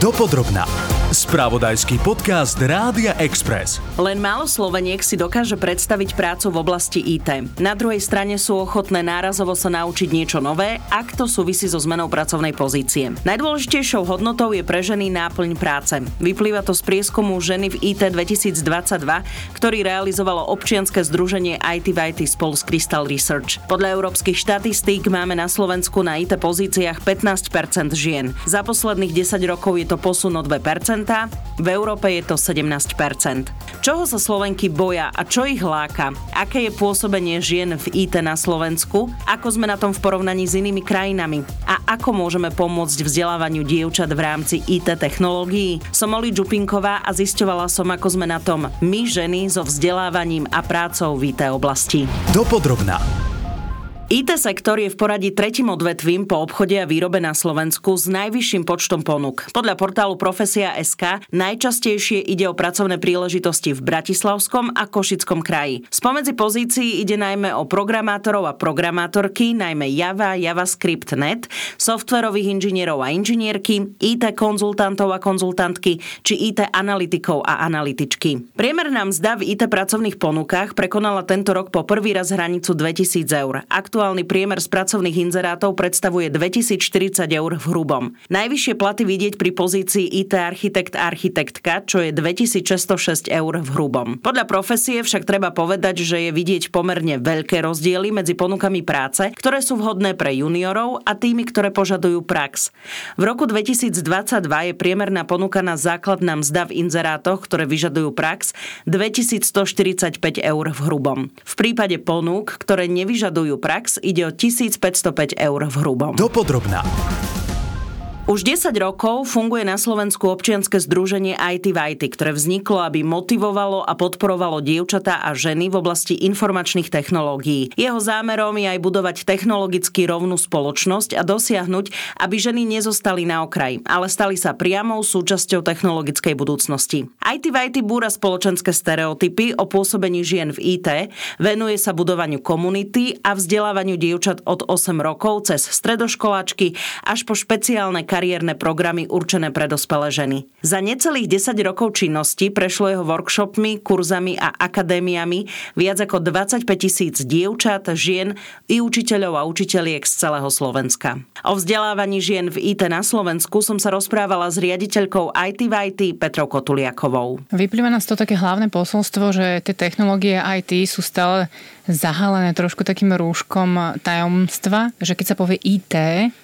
Dopodrobná. Spravodajský podcast Rádia Express. Len málo Sloveniek si dokáže predstaviť prácu v oblasti IT. Na druhej strane sú ochotné nárazovo sa naučiť niečo nové, ak to súvisí so zmenou pracovnej pozície. Najdôležitejšou hodnotou je pre ženy náplň práce. Vyplýva to z prieskumu Ženy v IT 2022, ktorý realizovalo občianske združenie IT v IT spolu s Crystal Research. Podľa európskych štatistík máme na Slovensku na IT pozíciách 15% žien. Za posledných 10 rokov je to posun o 2%, v Európe je to 17% Čoho sa Slovenky boja a čo ich láka? Aké je pôsobenie žien v IT na Slovensku? Ako sme na tom v porovnaní s inými krajinami? A ako môžeme pomôcť vzdelávaniu dievčat v rámci IT technológií? Som Oli Čupinková a zisťovala som, ako sme na tom my ženy so vzdelávaním a prácou v IT oblasti. Dopodrobná. IT sektor je v poradí tretím odvetvím po obchode a výrobe na Slovensku s najvyšším počtom ponúk. Podľa portálu Profesia SK najčastejšie ide o pracovné príležitosti v Bratislavskom a Košickom kraji. Spomedzi pozícií ide najmä o programátorov a programátorky, najmä Java, JavaScript, Net, softverových inžinierov a inžinierky, IT konzultantov a konzultantky či IT analytikov a analytičky. Priemerná mzda v IT pracovných ponukách prekonala tento rok po prvý raz hranicu 2000 eur. Aktuálne aktuálny priemer z pracovných inzerátov predstavuje 2040 eur v hrubom. Najvyššie platy vidieť pri pozícii IT architekt architektka, čo je 2606 eur v hrubom. Podľa profesie však treba povedať, že je vidieť pomerne veľké rozdiely medzi ponukami práce, ktoré sú vhodné pre juniorov a tými, ktoré požadujú prax. V roku 2022 je priemerná ponuka na základná mzda v inzerátoch, ktoré vyžadujú prax, 2145 eur v hrubom. V prípade ponúk, ktoré nevyžadujú prax, ide o 1505 eur v hrubom. Dopodrobná. Už 10 rokov funguje na Slovensku občianske združenie IT v IT, ktoré vzniklo, aby motivovalo a podporovalo dievčatá a ženy v oblasti informačných technológií. Jeho zámerom je aj budovať technologicky rovnú spoločnosť a dosiahnuť, aby ženy nezostali na okraji, ale stali sa priamou súčasťou technologickej budúcnosti. IT v IT búra spoločenské stereotypy o pôsobení žien v IT, venuje sa budovaniu komunity a vzdelávaniu dievčat od 8 rokov cez stredoškoláčky až po špeciálne kariéry kariérne programy určené pre dospelé ženy. Za necelých 10 rokov činnosti prešlo jeho workshopmi, kurzami a akadémiami viac ako 25 tisíc dievčat, žien i učiteľov a učiteľiek z celého Slovenska. O vzdelávaní žien v IT na Slovensku som sa rozprávala s riaditeľkou IT v IT Petrou Kotuliakovou. Vyplýva nás to také hlavné posolstvo, že tie technológie IT sú stále zahalené trošku takým rúškom tajomstva, že keď sa povie IT,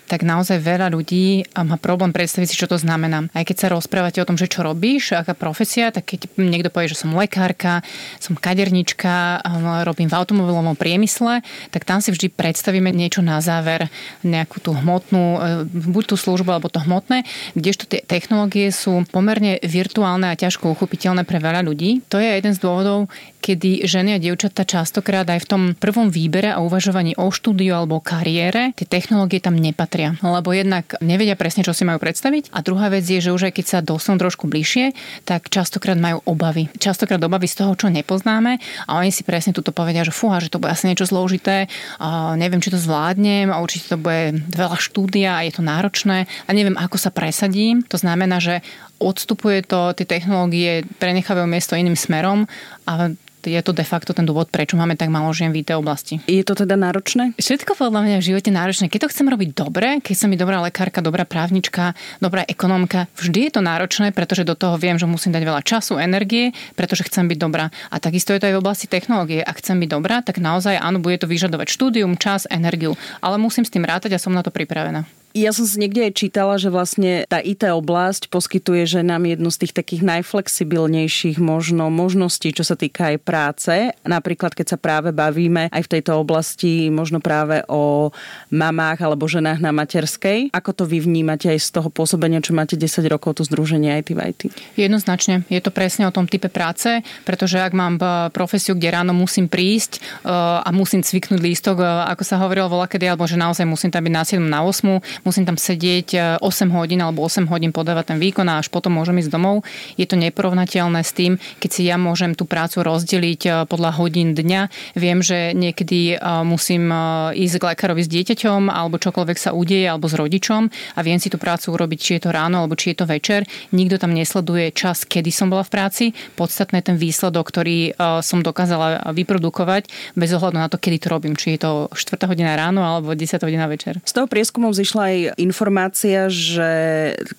tak naozaj veľa ľudí má problém predstaviť si, čo to znamená. Aj keď sa rozprávate o tom, že čo robíš, aká profesia, tak keď niekto povie, že som lekárka, som kadernička, robím v automobilovom priemysle, tak tam si vždy predstavíme niečo na záver, nejakú tú hmotnú, e, buď tú službu, alebo to hmotné, kdežto tie technológie sú pomerne virtuálne a ťažko uchopiteľné pre veľa ľudí. To je jeden z dôvodov, kedy ženy a dievčatá častokrát aj v tom prvom výbere a uvažovaní o štúdiu alebo kariére tie technológie tam nepatria. Lebo jednak nevedia presne, čo si majú predstaviť. A druhá vec je, že už aj keď sa dostanú trošku bližšie, tak častokrát majú obavy. Častokrát obavy z toho, čo nepoznáme a oni si presne tuto povedia, že fúha, že to bude asi niečo zložité, a neviem, či to zvládnem a určite to bude veľa štúdia a je to náročné a neviem, ako sa presadím. To znamená, že odstupuje to, tie technológie prenechávajú miesto iným smerom a je to de facto ten dôvod, prečo máme tak málo žien v IT oblasti. Je to teda náročné? Všetko podľa mňa v živote náročné. Keď to chcem robiť dobre, keď som mi dobrá lekárka, dobrá právnička, dobrá ekonomka, vždy je to náročné, pretože do toho viem, že musím dať veľa času, energie, pretože chcem byť dobrá. A takisto je to aj v oblasti technológie. Ak chcem byť dobrá, tak naozaj áno, bude to vyžadovať štúdium, čas, energiu, ale musím s tým rátať a som na to pripravená. Ja som si niekde aj čítala, že vlastne tá IT oblasť poskytuje ženám jednu z tých takých najflexibilnejších možno možností, čo sa týka aj práce. Napríklad, keď sa práve bavíme aj v tejto oblasti možno práve o mamách alebo ženách na materskej. Ako to vy vnímate aj z toho pôsobenia, čo máte 10 rokov to združenie IT v IT? Jednoznačne. Je to presne o tom type práce, pretože ak mám profesiu, kde ráno musím prísť e, a musím cviknúť lístok, e, ako sa hovorilo voľakedy, alebo že naozaj musím tam byť na 7 na 8, musím tam sedieť 8 e, hodín alebo 8 hodín podávať ten výkon a až potom môžem ísť domov. Je to neporovnateľné s tým, keď si ja môžem tú prácu rozdeliť e, podľa hodín dňa. Viem, že niekedy musím ísť k lekárovi s dieťaťom alebo čokoľvek sa udeje alebo s rodičom a viem si tú prácu urobiť, či je to ráno alebo či je to večer. Nikto tam nesleduje čas, kedy som bola v práci. Podstatné ten výsledok, ktorý som dokázala vyprodukovať bez ohľadu na to, kedy to robím. Či je to 4 hodina ráno alebo 10 hodina večer. Z toho prieskumu vzýšla aj informácia, že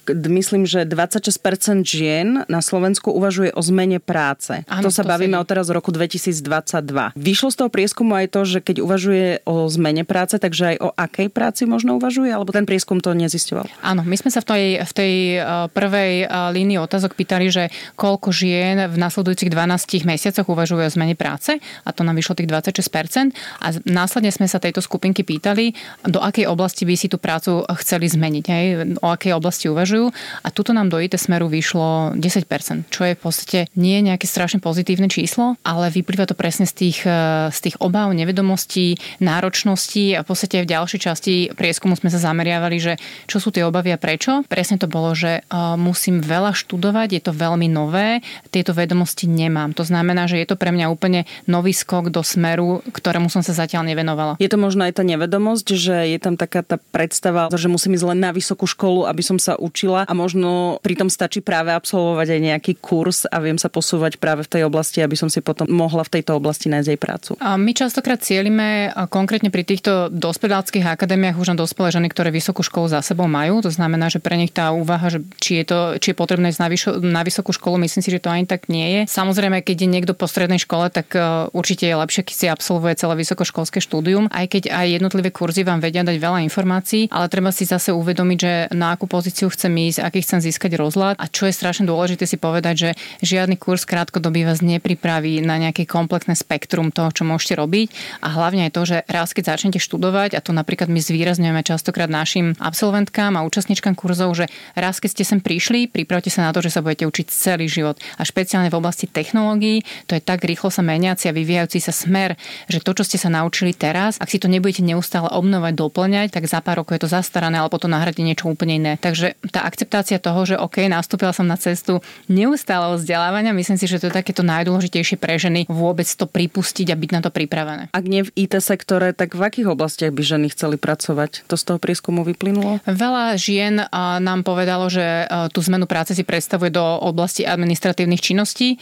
myslím, že 26% žien na Slovensku uvažuje o zmene práce. Áno, to sa to bavíme sedí. o teraz roku 2022. Vyšlo z toho prieskumu aj to, že keď uvažuje o zmene práce, takže aj o akej práci možno uvažuje, alebo ten prieskum to nezisťoval? Áno, my sme sa v tej, v tej e, prvej e, línii otázok pýtali, že koľko žien v nasledujúcich 12 mesiacoch uvažuje o zmene práce a to nám vyšlo tých 26%. A následne sme sa tejto skupinky pýtali, do akej oblasti by si tú prácu chceli zmeniť, hej? o akej oblasti uvažujú. A tuto nám do IT smeru vyšlo 10%, čo je v podstate nie nejaké strašne pozitívne číslo, ale vyplýva to presne z tých, e, z tých obáv, nevedomostí, náročností a v podstate v ďalšej časti prieskumu sme sa zameriavali, že čo sú tie obavy a prečo. Presne to bolo, že e, musím veľa študovať, je to veľmi nové, tieto vedomosti nemám. To znamená, že je to pre mňa úplne nový skok do smeru, ktorému som sa zatiaľ nevenovala. Je to možno aj tá nevedomosť, že je tam taká tá predstava, že musím ísť len na vysokú školu, aby som sa učila a možno pritom stačí práve absolvovať aj nejaký kurz a viem sa posúvať práve v tej oblasti, aby som si potom mohla v tejto oblasti nájsť aj prácu. A my častokrát cieľime konkrétne pri týchto dospedáckých akadémiách už na dospelé ženy, ktoré vysokú školu za sebou majú. To znamená, že pre nich tá úvaha, že či je, to, či je potrebné ísť na, vyšo, na vysokú školu, myslím si, že to ani tak nie je. Samozrejme, keď je niekto po strednej škole, tak e, určite je lepšie, keď si absolvuje celé vysokoškolské štúdium, aj keď aj jednotlivé kurzy vám vedia dať veľa informácií, ale treba si zase uvedomiť, že na akú pozíciu chcem ísť, aký chcem získať rozhľad. A čo je strašne dôležité si povedať, že žiadny kurz krátkodobý vás nepripraví na nejaké komplexné spektrum toho, čo môžete robiť. A hlavne aj to, že raz keď začnete študovať a to napríklad my zvýrazňujeme častokrát našim absolventkám a účastníčkam kurzov, že raz keď ste sem prišli, pripravte sa na to, že sa budete učiť celý život. A špeciálne v oblasti technológií, to je tak rýchlo sa meniaci a vyvíjajúci sa smer, že to, čo ste sa naučili teraz, ak si to nebudete neustále obnovať, doplňať, tak za pár rokov je to zastarané, alebo to nahradí niečo úplne iné. Takže tá akceptácia toho, že OK, nastúpila som na cestu neustáleho vzdelávania, myslím si, že to je takéto najdôležitejšie pre ženy vôbec to pripustiť a byť na to pripravené. Ak nie v IT sektore, tak v akých oblastiach by ženy chceli pracovať? To z toho prieskumu vyplynulo? Veľa žien nám povedalo, že tú zmenu práce si predstavuje do oblasti administratívnych činností,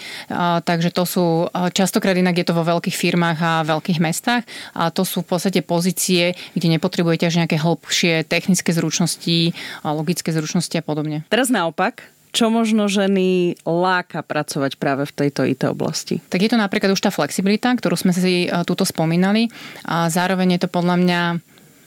takže to sú častokrát inak je to vo veľkých firmách a veľkých mestách a to sú v podstate pozície, kde nepotrebujete až nejaké hlbšie technické zručnosti, logické zručnosti a podobne. Teraz naopak, čo možno ženy láka pracovať práve v tejto IT oblasti? Tak je to napríklad už tá flexibilita, ktorú sme si e, túto spomínali a zároveň je to podľa mňa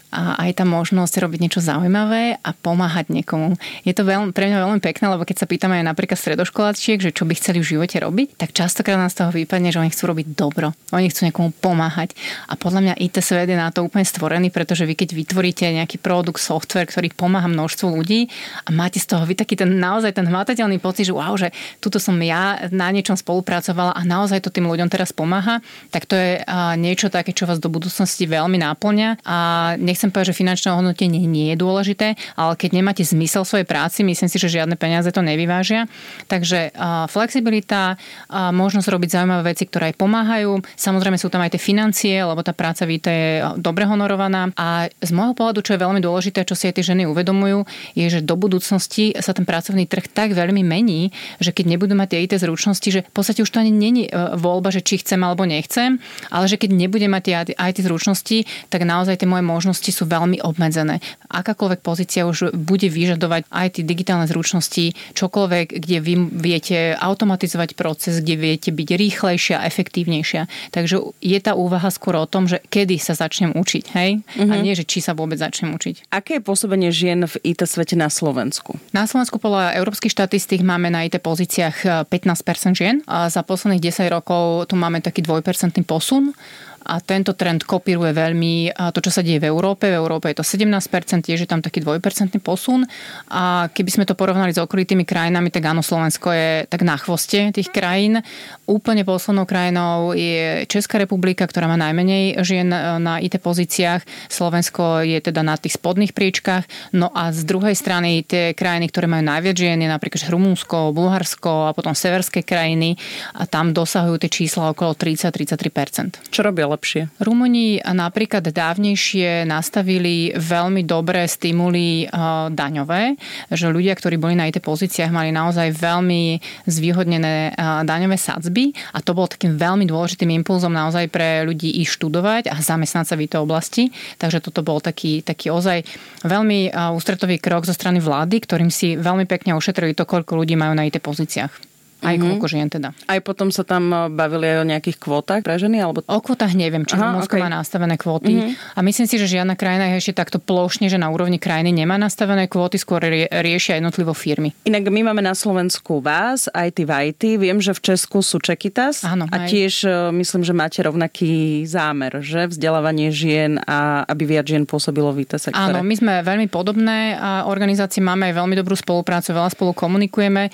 a aj tá možnosť robiť niečo zaujímavé a pomáhať niekomu. Je to veľmi, pre mňa veľmi pekné, lebo keď sa pýtame aj napríklad stredoškoláčiek, že čo by chceli v živote robiť, tak častokrát nás z toho vypadne, že oni chcú robiť dobro. Oni chcú niekomu pomáhať. A podľa mňa IT svet je na to úplne stvorený, pretože vy keď vytvoríte nejaký produkt, software, ktorý pomáha množstvu ľudí a máte z toho vy taký ten naozaj ten hmatateľný pocit, že wow, že tuto som ja na niečom spolupracovala a naozaj to tým ľuďom teraz pomáha, tak to je niečo také, čo vás do budúcnosti veľmi náplňa a nech nechcem povedať, že finančné ohodnotenie nie je dôležité, ale keď nemáte zmysel svojej práci, myslím si, že žiadne peniaze to nevyvážia. Takže flexibilita, možnosť robiť zaujímavé veci, ktoré aj pomáhajú. Samozrejme sú tam aj tie financie, lebo tá práca víte je dobre honorovaná. A z môjho pohľadu, čo je veľmi dôležité, čo si aj tie ženy uvedomujú, je, že do budúcnosti sa ten pracovný trh tak veľmi mení, že keď nebudú mať tie IT zručnosti, že v podstate už to ani není e, voľba, že či chcem alebo nechcem, ale že keď nebudem mať tie IT zručnosti, tak naozaj tie moje možnosti zručnosti sú veľmi obmedzené. Akákoľvek pozícia už bude vyžadovať aj tie digitálne zručnosti, čokoľvek, kde vy viete automatizovať proces, kde viete byť rýchlejšia, efektívnejšia. Takže je tá úvaha skôr o tom, že kedy sa začnem učiť, hej? Mm-hmm. A mhm. nie, že či sa vôbec začnem učiť. Aké je pôsobenie žien v IT svete na Slovensku? Na Slovensku podľa európskych štatistík máme na IT pozíciách 15% žien a za posledných 10 rokov tu máme taký dvojpercentný posun. A tento trend kopíruje veľmi to, čo sa deje v Európe. V Európe je to 17%, tiež je tam taký dvojpercentný posun a keby sme to porovnali s okolitými krajinami, tak áno, Slovensko je tak na chvoste tých krajín. Úplne poslednou krajinou je Česká republika, ktorá má najmenej žien e, na IT pozíciách. Slovensko je teda na tých spodných príčkach. No a z druhej strany tie krajiny, ktoré majú najviac žien, je napríklad Rumunsko, Bulharsko a potom severské krajiny a tam dosahujú tie čísla okolo 30-33%. Čo robia lepšie? Rumúni napríklad dávnejšie nastavili veľmi dobré stimuly e, daňové, že ľudia, ktorí boli na IT pozíciách, mali naozaj veľmi zvýhodnené e, daňové sadzby a to bol takým veľmi dôležitým impulzom naozaj pre ľudí ísť študovať a zamestnať sa v tejto oblasti. Takže toto bol taký, taký ozaj veľmi ústretový krok zo strany vlády, ktorým si veľmi pekne ošetrili to, koľko ľudí majú na IT pozíciách. Aj mm-hmm. koľko žien teda. Aj potom sa tam eh, bavili aj o nejakých kvótach pre ženy? Alebo... O kvótach neviem, či Rumunsko okay. má nastavené kvóty. Mm-hmm. A myslím si, že žiadna krajina je ešte takto plošne, že na úrovni krajiny nemá nastavené kvóty, skôr rie- riešia jednotlivo firmy. Inak my máme na Slovensku vás, IT v IT. Viem, že v Česku sú Čekitas. Áno, a aj. tiež eh, myslím, že máte rovnaký zámer, že vzdelávanie žien a aby viac žien pôsobilo v IT sektore. Áno, my sme veľmi podobné organizácie, máme aj veľmi dobrú spoluprácu, veľa spolu komunikujeme.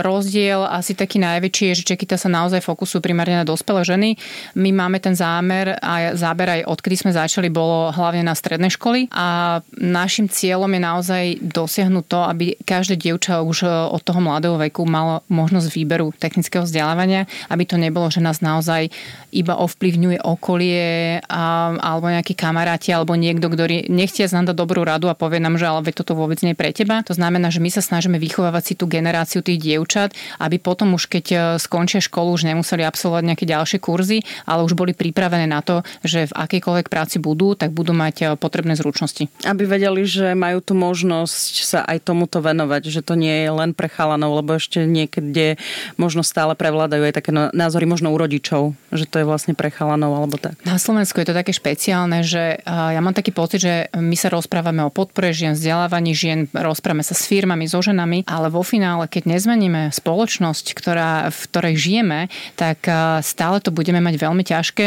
Rozdiel asi taký naj najväčší je, že Čekita sa naozaj fokusujú primárne na dospelé ženy. My máme ten zámer a záber aj odkedy sme začali, bolo hlavne na stredné školy a našim cieľom je naozaj dosiahnuť to, aby každé dievča už e, od toho mladého veku malo možnosť výberu technického vzdelávania, aby to nebolo, že nás naozaj iba ovplyvňuje okolie a, alebo nejakí kamaráti alebo niekto, ktorý nechtie nám dať dobrú radu a povie nám, že ale toto vôbec nie je pre teba. To znamená, že my sa snažíme vychovávať si tú generáciu tých dievčat, aby potom už keď e, skončia školu, už nemuseli absolvovať nejaké ďalšie kurzy, ale už boli pripravené na to, že v akejkoľvek práci budú, tak budú mať e, potrebné zručnosti. Aby vedeli, že majú tu možnosť sa aj tomuto venovať, že to nie je len pre chalanov, lebo ešte niekde možno stále prevládajú aj také názory možno u rodičov, že to je vlastne pre chalanov alebo tak. Na Slovensku je to také špeciálne, že e, ja mám taký pocit, že my sa rozprávame o podpore žien, vzdelávaní žien, rozprávame sa s firmami, so ženami, ale vo finále, keď nezmeníme spoločnosť, ktorá v ktorej žijeme, tak stále to budeme mať veľmi ťažké,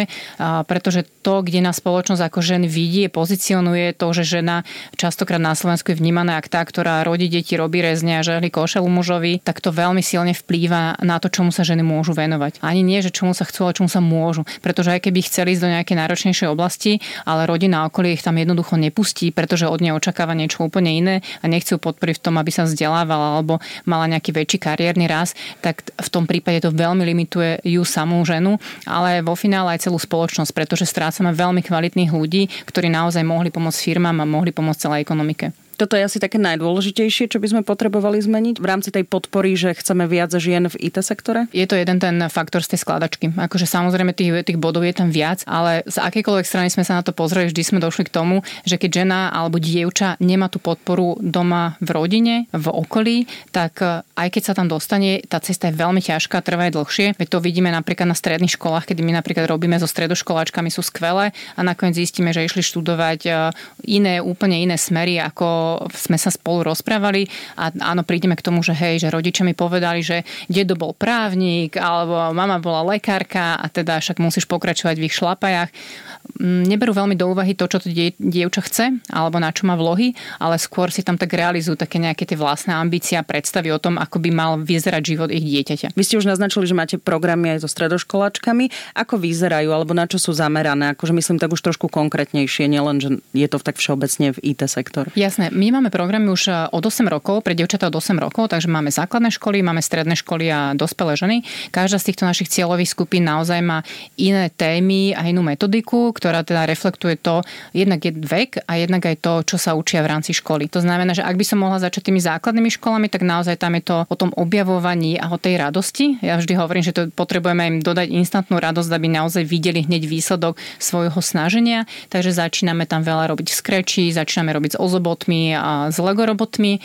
pretože to, kde nás spoločnosť ako ženy vidí, pozicionuje to, že žena častokrát na Slovensku je vnímaná ako tá, ktorá rodí deti, robí rezne a žehli košelu mužovi, tak to veľmi silne vplýva na to, čomu sa ženy môžu venovať. Ani nie, že čomu sa chcú, ale čomu sa môžu. Pretože aj keby chceli ísť do nejakej náročnejšej oblasti, ale rodina okolie ich tam jednoducho nepustí, pretože od nej očakáva niečo úplne iné a nechcú podporiť v tom, aby sa vzdelávala alebo mala nejaký väčší kariérny raz, tak v tom prípade to veľmi limituje ju samú ženu, ale vo finále aj celú spoločnosť, pretože strácame veľmi kvalitných ľudí, ktorí naozaj mohli pomôcť firmám a mohli pomôcť celej ekonomike. Toto je asi také najdôležitejšie, čo by sme potrebovali zmeniť v rámci tej podpory, že chceme viac žien v IT sektore? Je to jeden ten faktor z tej skladačky. Akože samozrejme tých, tých bodov je tam viac, ale z akejkoľvek strany sme sa na to pozreli, vždy sme došli k tomu, že keď žena alebo dievča nemá tú podporu doma v rodine, v okolí, tak e, aj keď sa tam dostane, tá cesta je veľmi ťažká, trvá aj dlhšie. Veď to vidíme napríklad na stredných školách, kedy my napríklad robíme so stredoškoláčkami, sú skvelé a nakoniec zistíme, že išli študovať e, iné, úplne iné smery ako sme sa spolu rozprávali a áno, prídeme k tomu, že hej, že rodičia mi povedali, že dedo bol právnik alebo mama bola lekárka a teda však musíš pokračovať v ich šlapajach. Mm, neberú veľmi do úvahy to, čo to die, dievča chce alebo na čo má vlohy, ale skôr si tam tak realizujú také nejaké tie vlastné ambície a predstavy o tom, ako by mal vyzerať život ich dieťaťa. Vy ste už naznačili, že máte programy aj so stredoškoláčkami. Ako vyzerajú alebo na čo sú zamerané? Akože myslím tak už trošku konkrétnejšie, nielen, že je to tak všeobecne v IT sektor. Jasné, my máme programy už eh, od 8 rokov, pre dievčatá od 8 rokov, takže máme základné školy, máme stredné školy a dospelé ženy. Každá z týchto našich cieľových skupín naozaj má iné témy a inú metodiku, ktorá teda reflektuje to, jednak je vek a jednak aj to, čo sa učia v rámci školy. To znamená, že ak by som mohla začať tými základnými školami, tak naozaj tam je to o tom objavovaní a o tej radosti. Ja vždy hovorím, že to potrebujeme im dodať instantnú radosť, aby naozaj videli hneď výsledok svojho snaženia. Takže začíname tam veľa robiť v začíname robiť s ozobotmi, a s Lego robotmi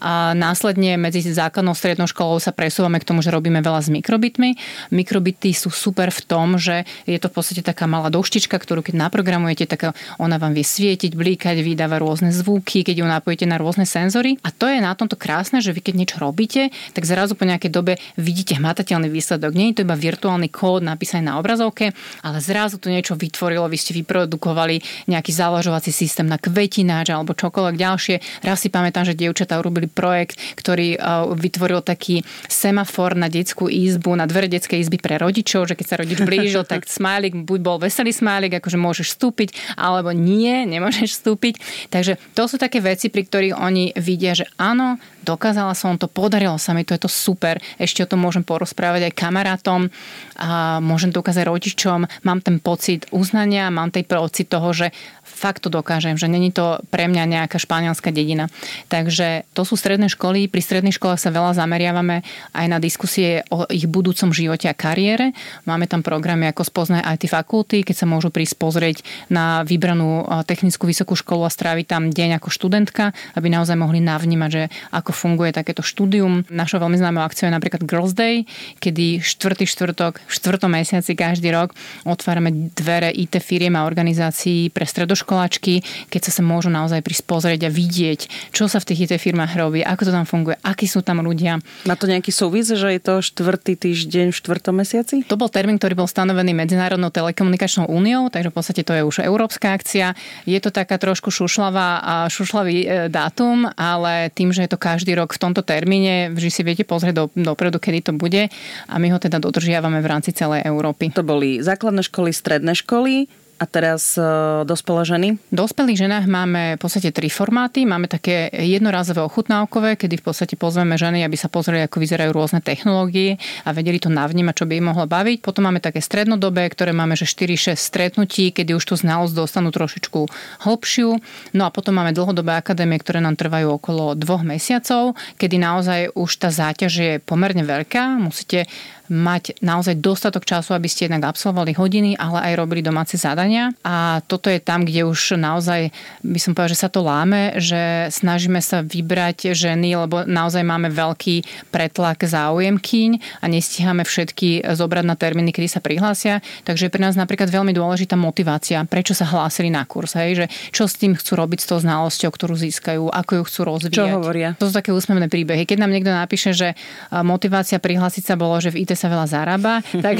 a následne medzi základnou strednou školou sa presúvame k tomu, že robíme veľa s mikrobitmi. Mikrobity sú super v tom, že je to v podstate taká malá doštička, ktorú keď naprogramujete, tak ona vám vie svietiť, blíkať, vydáva rôzne zvuky, keď ju napojíte na rôzne senzory. A to je na tomto krásne, že vy keď niečo robíte, tak zrazu po nejakej dobe vidíte hmatateľný výsledok. Nie je to iba virtuálny kód napísaný na obrazovke, ale zrazu to niečo vytvorilo, vy ste vyprodukovali nejaký záložovací systém na kvetináč alebo čokoľvek ďalšie. Raz si pamätám, že dievčatá urobili projekt, ktorý vytvoril taký semafor na detskú izbu, na dvere detskej izby pre rodičov, že keď sa rodič blížil, tak smajlik, buď bol veselý smajlik, akože môžeš vstúpiť, alebo nie, nemôžeš vstúpiť. Takže to sú také veci, pri ktorých oni vidia, že áno, dokázala som to, podarilo sa mi to, je to super. Ešte o tom môžem porozprávať aj kamarátom, a môžem to ukázať rodičom, mám ten pocit uznania, mám ten pocit toho, že fakt to dokážem, že není to pre mňa nejaká španielská dedina. Takže to sú stredné školy. Pri stredných školách sa veľa zameriavame aj na diskusie o ich budúcom živote a kariére. Máme tam programy ako spoznaj IT fakulty, keď sa môžu prísť pozrieť na vybranú technickú vysokú školu a stráviť tam deň ako študentka, aby naozaj mohli navnímať, že ako funguje takéto štúdium. Našou veľmi známou akciou je napríklad Girls Day, kedy štvrtý štvrtok, v štvrtom mesiaci každý rok otvárame dvere IT firiem a organizácií pre stredoškolákov školačky, keď sa sa môžu naozaj prísť pozrieť a vidieť, čo sa v tých IT firmách robí, ako to tam funguje, akí sú tam ľudia. Má to nejaký súvis, že je to štvrtý týždeň v štvrtom mesiaci? To bol termín, ktorý bol stanovený Medzinárodnou telekomunikačnou úniou, takže v podstate to je už európska akcia. Je to taká trošku šušlavá a šušlavý e, dátum, ale tým, že je to každý rok v tomto termíne, vždy si viete pozrieť do, dopredu, kedy to bude a my ho teda dodržiavame v rámci celej Európy. To boli základné školy, stredné školy, a teraz uh, dospelé ženy? V dospelých ženách máme v podstate tri formáty. Máme také jednorazové ochutnávkové, kedy v podstate pozveme ženy, aby sa pozreli, ako vyzerajú rôzne technológie a vedeli to navnímať, čo by im mohlo baviť. Potom máme také strednodobé, ktoré máme, že 4-6 stretnutí, kedy už tú znalosť dostanú trošičku hlbšiu. No a potom máme dlhodobé akadémie, ktoré nám trvajú okolo dvoch mesiacov, kedy naozaj už tá záťaž je pomerne veľká. Musíte mať naozaj dostatok času, aby ste jednak absolvovali hodiny, ale aj robili domáce zadania. A toto je tam, kde už naozaj by som povedala, že sa to láme, že snažíme sa vybrať ženy, lebo naozaj máme veľký pretlak záujemkyň a nestíhame všetky zobrať na termíny, kedy sa prihlásia. Takže pre nás napríklad veľmi dôležitá motivácia, prečo sa hlásili na kurz, hej, že čo s tým chcú robiť s tou znalosťou, ktorú získajú, ako ju chcú rozvíjať. Čo hovoria? To sú také úsmevné príbehy. Keď nám niekto napíše, že motivácia prihlásiť sa bolo, že v IT sa veľa zarába, tak,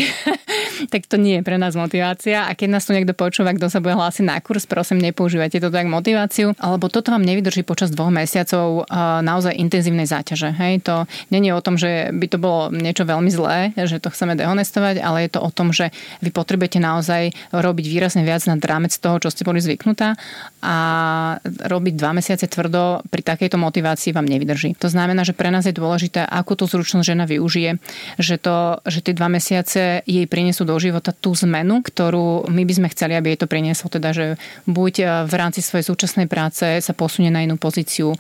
tak to nie je pre nás motivácia. A keď nás tu niekto počúva, kto sa bude hlásiť na kurz, prosím, nepoužívajte to tak motiváciu, alebo toto vám nevydrží počas dvoch mesiacov naozaj intenzívnej záťaže. Hej, to není o tom, že by to bolo niečo veľmi zlé, že to chceme dehonestovať, ale je to o tom, že vy potrebujete naozaj robiť výrazne viac na rámec toho, čo ste boli zvyknutá a robiť dva mesiace tvrdo pri takejto motivácii vám nevydrží. To znamená, že pre nás je dôležité, ako tú zručnosť žena využije, že, to, že tie dva mesiace jej prinesú do života tú zmenu, ktorú my by sme chceli, aby jej to prinieslo. Teda, že buď e, v rámci svojej súčasnej práce sa posunie na inú pozíciu,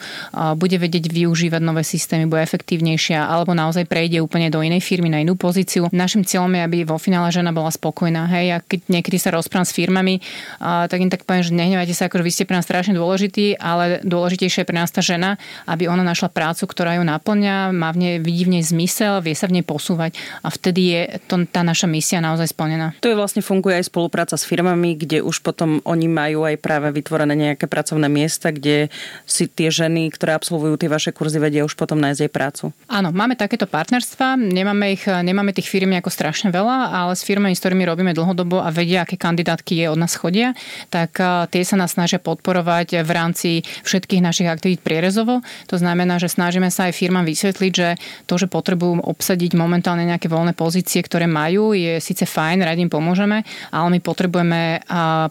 bude vedieť využívať nové systémy, bude efektívnejšia, alebo naozaj prejde úplne do inej firmy, na inú pozíciu. Našim cieľom je, aby vo finále žena bola spokojná. Hej, a keď niekedy sa rozprávam s firmami, tak im tak poviem, že nehnevajte sa, ako vy ste pre nás strašne dôležitý, ale dôležitejšia je pre nás tá žena, aby ona našla prácu, ktorá ju naplňa, má v nej, vidí v nej zmysel, vie sa v nej posúvať a vtedy je to, tá naša misia naozaj splnená. To je vlastne funguje aj spolupráca s firmami, kde už potom oni majú aj práve vytvorené nejaké pracovné miesta, kde si tie ženy, ktoré absolvujú tie vaše kurzy, vedia už potom nájsť aj prácu. Áno, máme takéto partnerstva, nemáme, ich, nemáme tých firm ako strašne veľa, ale s firmami, s ktorými robíme dlhodobo a vedia, aké kandidátky je od nás chodia, tak tie sa nás snažia podporovať v rámci všetkých našich aktivít prierezovo. To znamená, že snažíme sa aj firmám vysvetliť, že to, že potrebujú obsadiť momentálne nejaké voľné pozície, ktoré majú, je síce fajn, radi im pomôžeme, ale my potrebujeme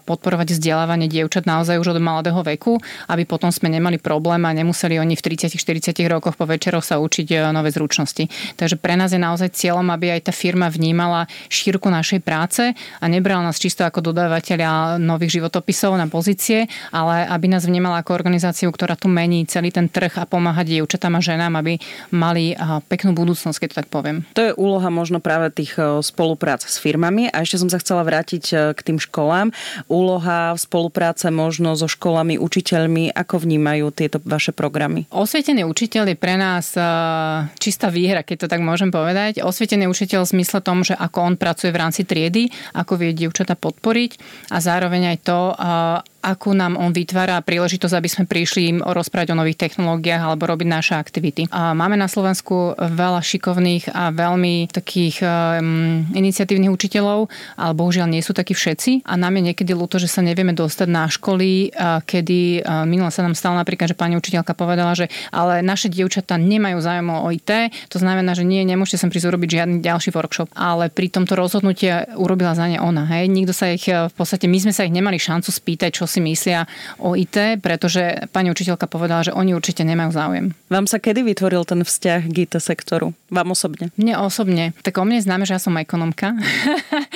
podporovať vzdelávanie dievčat naozaj už od mladého veku, aby potom sme nemali problém a nemuseli oni v 30-40 rokoch po večeroch sa učiť e, nové zručnosti. Takže pre nás je naozaj cieľom, aby aj tá firma vnímala šírku našej práce a nebrala nás čisto ako dodávateľa nových životopisov na pozície, ale aby nás vnímala ako organizáciu, ktorá tu mení celý ten trh a pomáha dievčatám a ženám, aby mali peknú budúcnosť, keď to tak poviem. To je úloha možno práve tých e, spoluprác s firmami. A ešte som sa chcela vrátiť e, k tým školám. Úloha, spolupráce možno so školami, učiteľmi, ako vnímajú tieto vaše programy? Osvietený učiteľ je pre nás e, čistá výhra, keď to tak môžem povedať. Osvietený učiteľ v zmysle tom, že ako on pracuje v rámci triedy, ako vie dievčata podporiť a zároveň aj to, akú nám on vytvára príležitosť, aby sme prišli im rozprávať o nových technológiách alebo robiť naše aktivity. A máme na Slovensku veľa šikovných a veľmi takých um, iniciatívnych učiteľov, ale bohužiaľ nie sú takí všetci. A nám je niekedy ľúto, že sa nevieme dostať na školy, kedy minule sa nám stalo napríklad, že pani učiteľka povedala, že ale naše dievčatá nemajú záujem o IT, to znamená, že nie, nemôžete sem prísť urobiť žiadny ďalší workshop. Ale pri tomto rozhodnutí urobila za ne ona. Hej. Nikto sa ich v podstate, my sme sa ich nemali šancu spýtať, čo si myslia o IT, pretože pani učiteľka povedala, že oni určite nemajú záujem. Vám sa kedy vytvoril ten vzťah k IT sektoru? Vám osobne? Mne osobne. Tak o mne známe, že ja som ekonomka.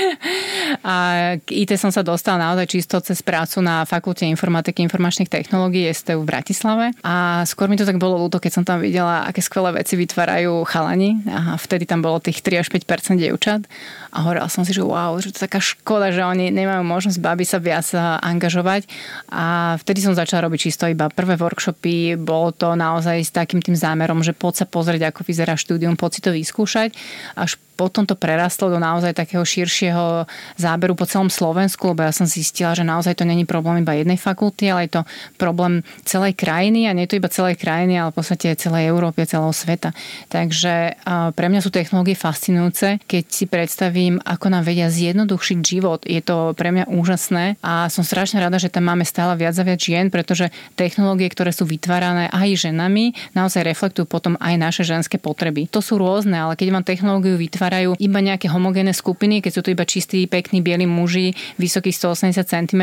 a k IT som sa dostala naozaj čisto cez prácu na Fakulte informatiky informačných technológií STU v Bratislave. A skôr mi to tak bolo ľúto, keď som tam videla, aké skvelé veci vytvárajú chalani. A vtedy tam bolo tých 3 až 5% dievčat. A hovorila som si, že wow, že to je taká škoda, že oni nemajú možnosť babi sa viac angažovať. A vtedy som začala robiť čisto iba prvé workshopy. Bolo to naozaj s takým tým zámerom, že poď sa pozrieť, ako vyzerá štúdium, poď si to vyskúšať. Až potom to prerastlo do naozaj takého širšieho záberu po celom Slovensku, lebo ja som zistila, že naozaj to není problém iba jednej fakulty, ale je to problém celej krajiny a nie je to iba celej krajiny, ale v podstate celej Európy, celého sveta. Takže pre mňa sú technológie fascinujúce, keď si predstavím, ako nám vedia zjednodušiť život. Je to pre mňa úžasné a som strašne rada, že tam máme stále viac a viac žien, pretože technológie, ktoré sú vytvárané aj ženami, naozaj reflektujú potom aj naše ženské potreby. To sú rôzne, ale keď vám technológiu vytvára vytvárajú iba nejaké homogénne skupiny, keď sú to iba čistí, pekní, bieli muži, vysokých 180 cm,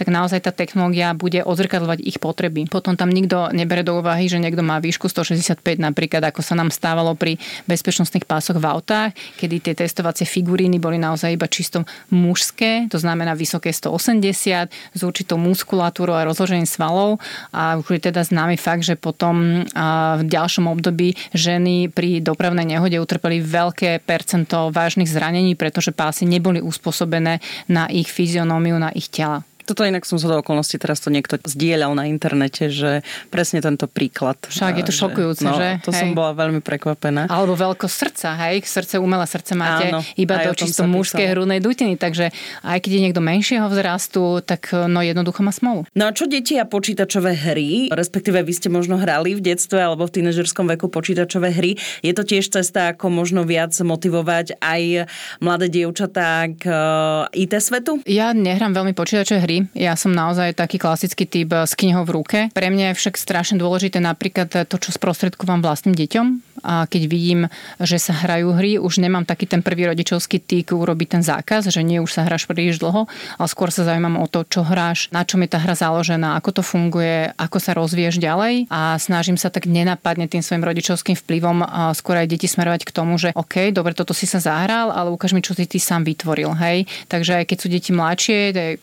tak naozaj tá technológia bude odzrkadľovať ich potreby. Potom tam nikto nebere do úvahy, že niekto má výšku 165 napríklad, ako sa nám stávalo pri bezpečnostných pásoch v autách, kedy tie testovacie figuríny boli naozaj iba čisto mužské, to znamená vysoké 180 s určitou muskulatúrou a rozložením svalov a už je teda známy fakt, že potom v ďalšom období ženy pri dopravnej nehode utrpeli veľké percento vážnych zranení, pretože pásy neboli uspôsobené na ich fyzionómiu, na ich tela. Toto inak som sa do okolností, teraz to niekto zdieľal na internete, že presne tento príklad. Však je to šokujúce, no, že? To hej. som bola veľmi prekvapená. Alebo veľko srdca, hej? Srdce, umelé srdce máte Áno, iba do čisto mužskej hrudnej dutiny, takže aj keď je niekto menšieho vzrastu, tak no jednoducho má smolu. No a čo deti a počítačové hry, respektíve vy ste možno hrali v detstve alebo v tínežerskom veku počítačové hry, je to tiež cesta, ako možno viac motivovať aj mladé dievčatá k eh, IT svetu? Ja nehrám veľmi počítačové hry, hry. Ja som naozaj taký klasický typ s knihou v ruke. Pre mňa je však strašne dôležité napríklad to, čo sprostredkovám vlastným deťom a keď vidím, že sa hrajú hry, už nemám taký ten prvý rodičovský týk urobiť ten zákaz, že nie už sa hráš príliš dlho, ale skôr sa zaujímam o to, čo hráš, na čom je tá hra založená, ako to funguje, ako sa rozvíješ ďalej a snažím sa tak nenapadne tým svojim rodičovským vplyvom skôr aj deti smerovať k tomu, že OK, dobre, toto si sa zahral, ale ukáž mi, čo si ty sám vytvoril, hej. Takže aj keď sú deti mladšie,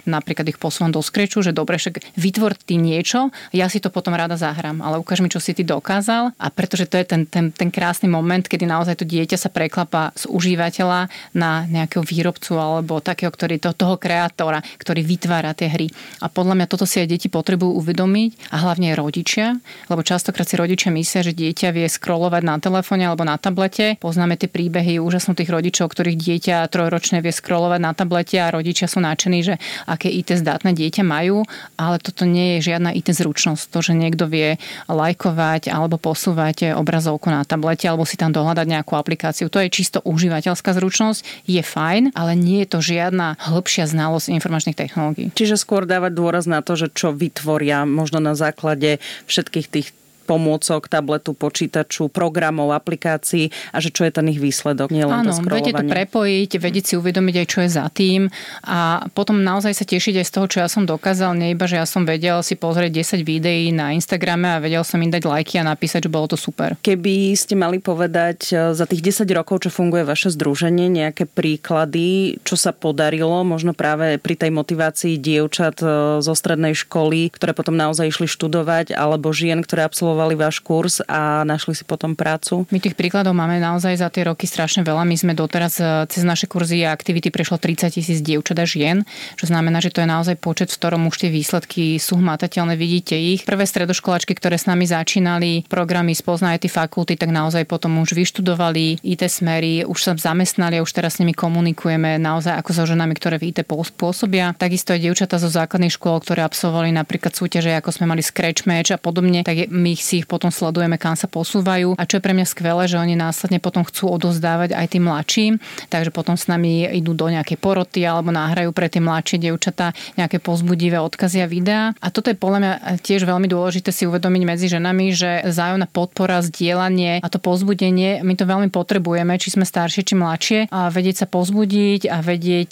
napríklad ich posúvam do skreču, že dobre, však vytvor ty niečo, ja si to potom rada zahrám, ale ukáž mi, čo si ty dokázal a pretože to je ten, ten, ten krásny moment, kedy naozaj to dieťa sa preklapa z užívateľa na nejakého výrobcu alebo takého, ktorý to, toho kreatóra, ktorý vytvára tie hry. A podľa mňa toto si aj deti potrebujú uvedomiť a hlavne rodičia, lebo častokrát si rodičia myslia, že dieťa vie scrollovať na telefóne alebo na tablete. Poznáme tie príbehy úžasnutých rodičov, ktorých dieťa trojročné vie scrollovať na tablete a rodičia sú nadšení, že aké IT zdatné dieťa majú, ale toto nie je žiadna IT zručnosť. To, že niekto vie lajkovať alebo posúvať obrazovku na tablete alebo si tam dohľadať nejakú aplikáciu. To je čisto užívateľská zručnosť, je fajn, ale nie je to žiadna hĺbšia znalosť informačných technológií. Čiže skôr dávať dôraz na to, že čo vytvoria možno na základe všetkých tých pomôcok, tabletu, počítaču, programov, aplikácií a že čo je ten ich výsledok, nielen Áno, to viete to prepojiť, vedieť si uvedomiť aj, čo je za tým a potom naozaj sa tešiť aj z toho, čo ja som dokázal, nie iba, že ja som vedel si pozrieť 10 videí na Instagrame a vedel som im dať lajky a napísať, že bolo to super. Keby ste mali povedať e, za tých 10 rokov, čo funguje vaše združenie, nejaké príklady, čo sa podarilo, možno práve pri tej motivácii dievčat e, zo strednej školy, ktoré potom naozaj išli študovať, alebo žien, ktoré absolvovali absolvovali váš kurz a našli si potom prácu? My tých príkladov máme naozaj za tie roky strašne veľa. My sme doteraz e, cez naše kurzy a aktivity prešlo 30 tisíc dievčat a žien, čo znamená, že to je naozaj počet, v ktorom už tie výsledky sú hmatateľné, vidíte ich. Prvé stredoškoláčky, ktoré s nami začínali programy Spozna IT fakulty, tak naozaj potom už vyštudovali IT smery, už sa zamestnali a už teraz s nimi komunikujeme naozaj ako so ženami, ktoré v IT pôsobia. Takisto aj dievčatá zo základných škôl, ktoré absolvovali napríklad súťaže, ako sme mali Scratch Match a podobne, tak my si ich potom sledujeme, kam sa posúvajú. A čo je pre mňa skvelé, že oni následne potom chcú odozdávať aj tým mladším, takže potom s nami idú do nejakej poroty alebo nahrajú pre tie mladšie dievčatá nejaké pozbudivé odkazy a videá. A toto je podľa mňa tiež veľmi dôležité si uvedomiť medzi ženami, že zájomná podpora, zdieľanie a to pozbudenie, my to veľmi potrebujeme, či sme staršie, či mladšie, a vedieť sa pozbudiť a vedieť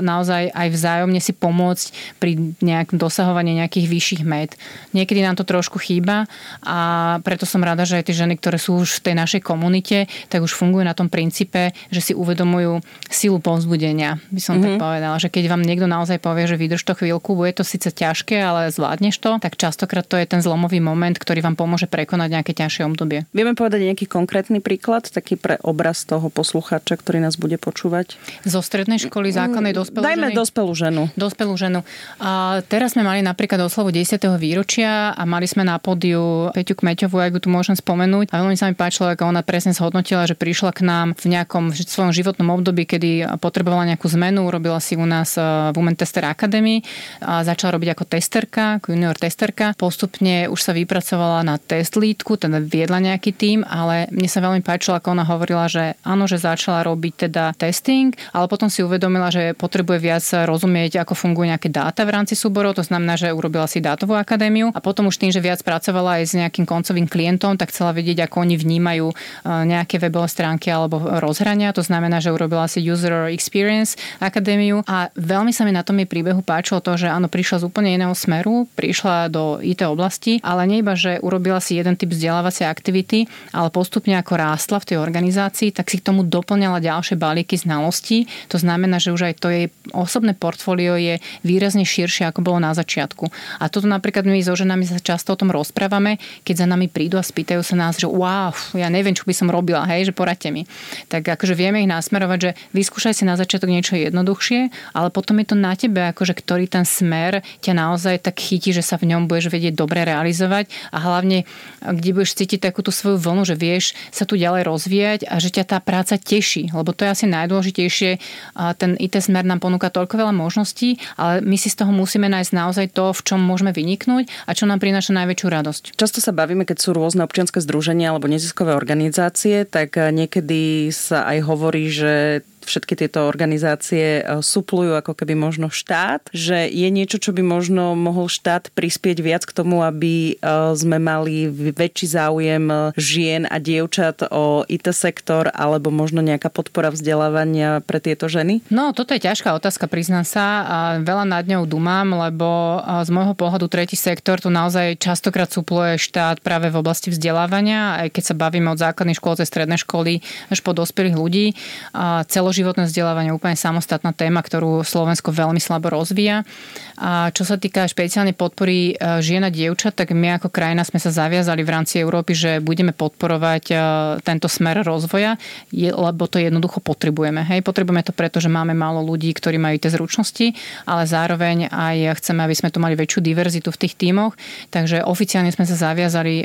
naozaj aj vzájomne si pomôcť pri nejakom dosahovaní nejakých vyšších met. Niekedy nám to trošku chýba a preto som rada, že aj tie ženy, ktoré sú už v tej našej komunite, tak už fungujú na tom princípe, že si uvedomujú silu povzbudenia, by som mm-hmm. tak povedala. Že keď vám niekto naozaj povie, že vydrž to chvíľku, bude to síce ťažké, ale zvládneš to, tak častokrát to je ten zlomový moment, ktorý vám pomôže prekonať nejaké ťažšie obdobie. Vieme povedať nejaký konkrétny príklad, taký pre obraz toho poslucháča, ktorý nás bude počúvať? Zo strednej školy základnej dospelú Dajme ženy? dospelú ženu. Dospelú ženu. A teraz sme mali napríklad oslavu 10. výročia a mali sme na pódiu Peťu Kmeťovú, ju tu môžem spomenúť. A veľmi sa mi páčilo, ako ona presne zhodnotila, že prišla k nám v nejakom svojom životnom období, kedy potrebovala nejakú zmenu, robila si u nás e, v Women Tester Academy a začala robiť ako testerka, ako junior testerka. Postupne už sa vypracovala na test lídku, teda viedla nejaký tým, ale mne sa veľmi páčilo, ako ona hovorila, že áno, že začala robiť teda testing, ale potom si uvedomila, že potrebuje viac rozumieť, ako fungujú nejaké dáta v rámci súborov, to znamená, že urobila si dátovú akadémiu a potom už tým, že viac pracovala aj s nejakým koncovým klientom, tak chcela vedieť, ako oni vnímajú e, nejaké webové stránky alebo rozhrania. To znamená, že urobila si User Experience Akadémiu a veľmi sa mi na tom jej príbehu páčilo to, že áno, prišla z úplne iného smeru, prišla do IT oblasti, ale nie iba, že urobila si jeden typ vzdelávacej aktivity, ale postupne ako rástla v tej organizácii, tak si k tomu doplňala ďalšie balíky znalostí. To znamená, že už aj to jej osobné portfólio je výrazne širšie, ako bolo na začiatku. A toto napríklad my so ženami sa často o tom rozprávame, keď za nami prídu a spýtajú sa nás, že wow, ja neviem, čo by som robila, hej, že poradte mi. Tak akože vieme ich nasmerovať, že vyskúšaj si na začiatok niečo jednoduchšie, ale potom je to na tebe, akože ktorý ten smer ťa naozaj tak chytí, že sa v ňom budeš vedieť dobre realizovať a hlavne, kde budeš cítiť takú tú svoju vlnu, že vieš sa tu ďalej rozvíjať a že ťa tá práca teší, lebo to je asi najdôležitejšie. Ten IT smer nám ponúka toľko veľa možností, ale my si z toho musíme nájsť naozaj to, v čom môžeme vyniknúť a čo nám prináša najväčšiu radosť. Často sa bavíme, keď sú rôzne občianske združenia alebo neziskové organizácie, tak niekedy sa aj hovorí, že všetky tieto organizácie e, suplujú ako keby možno štát, že je niečo, čo by možno mohol štát prispieť viac k tomu, aby e, sme mali väčší záujem e, žien a dievčat o IT sektor alebo možno nejaká podpora vzdelávania pre tieto ženy? No, toto je ťažká otázka, priznám sa. A veľa nad ňou dumám, lebo z môjho pohľadu tretí sektor tu naozaj častokrát supluje štát práve v oblasti vzdelávania, aj keď sa bavíme od základných škôl cez stredné školy až po dospelých ľudí. A celo celoživotné vzdelávanie úplne samostatná téma, ktorú Slovensko veľmi slabo rozvíja. A čo sa týka špeciálnej podpory e, žien a dievčat, tak my ako krajina sme sa zaviazali v rámci Európy, že budeme podporovať e, tento smer rozvoja, lebo to jednoducho potrebujeme. Hej, potrebujeme to preto, že máme málo ľudí, ktorí majú tie zručnosti, ale zároveň aj chceme, aby sme tu mali väčšiu diverzitu v tých tímoch. Takže oficiálne sme sa zaviazali, e,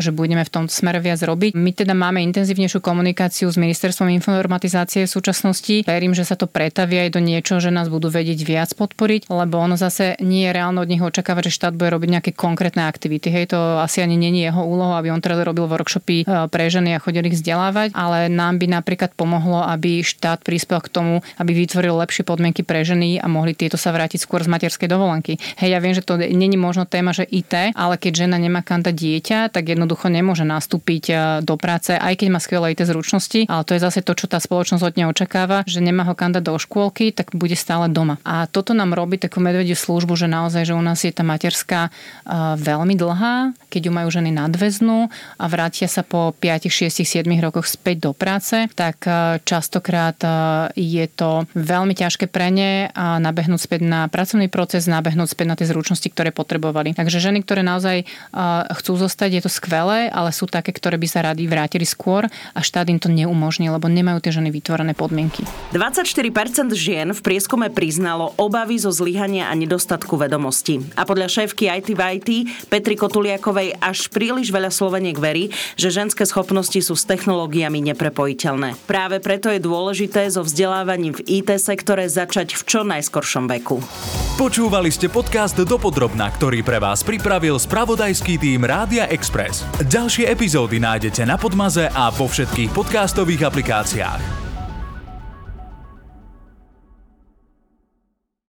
že budeme v tom smere viac robiť. My teda máme intenzívnejšiu komunikáciu s ministerstvom informatizácie v súčasnosti súčasnosti. Verím, že sa to pretaví aj do niečo, že nás budú vedieť viac podporiť, lebo ono zase nie je reálne od nich očakávať, že štát bude robiť nejaké konkrétne aktivity. Hej, to asi ani není jeho úloha, aby on teda robil workshopy e, pre ženy a chodili ich vzdelávať, ale nám by napríklad pomohlo, aby štát prispel k tomu, aby vytvoril lepšie podmienky pre ženy a mohli tieto sa vrátiť skôr z materskej dovolenky. Hej, ja viem, že to není možno téma, že IT, ale keď žena nemá kam dieťa, tak jednoducho nemôže nastúpiť e, do práce, aj keď má skvelé IT zručnosti, ale to je zase to, čo tá spoločnosť od nej očakáva očakáva, že nemá ho kanda do škôlky, tak bude stále doma. A toto nám robí takú medvediu službu, že naozaj, že u nás je tá materská veľmi dlhá, keď ju majú ženy nadväznú a vrátia sa po 5, 6, 7 rokoch späť do práce, tak častokrát je to veľmi ťažké pre ne a nabehnúť späť na pracovný proces, nabehnúť späť na tie zručnosti, ktoré potrebovali. Takže ženy, ktoré naozaj chcú zostať, je to skvelé, ale sú také, ktoré by sa radi vrátili skôr a štát im to neumožní, lebo nemajú tie ženy vytvorené podmienky. 24% žien v prieskume priznalo obavy zo zlyhania a nedostatku vedomosti. A podľa šéfky IT v IT Petri Kotuliakovej až príliš veľa Sloveniek verí, že ženské schopnosti sú s technológiami neprepojiteľné. Práve preto je dôležité so vzdelávaním v IT sektore začať v čo najskoršom veku. Počúvali ste podcast Dopodrobna, ktorý pre vás pripravil spravodajský tým Rádia Express. Ďalšie epizódy nájdete na Podmaze a vo všetkých podcastových aplikáciách.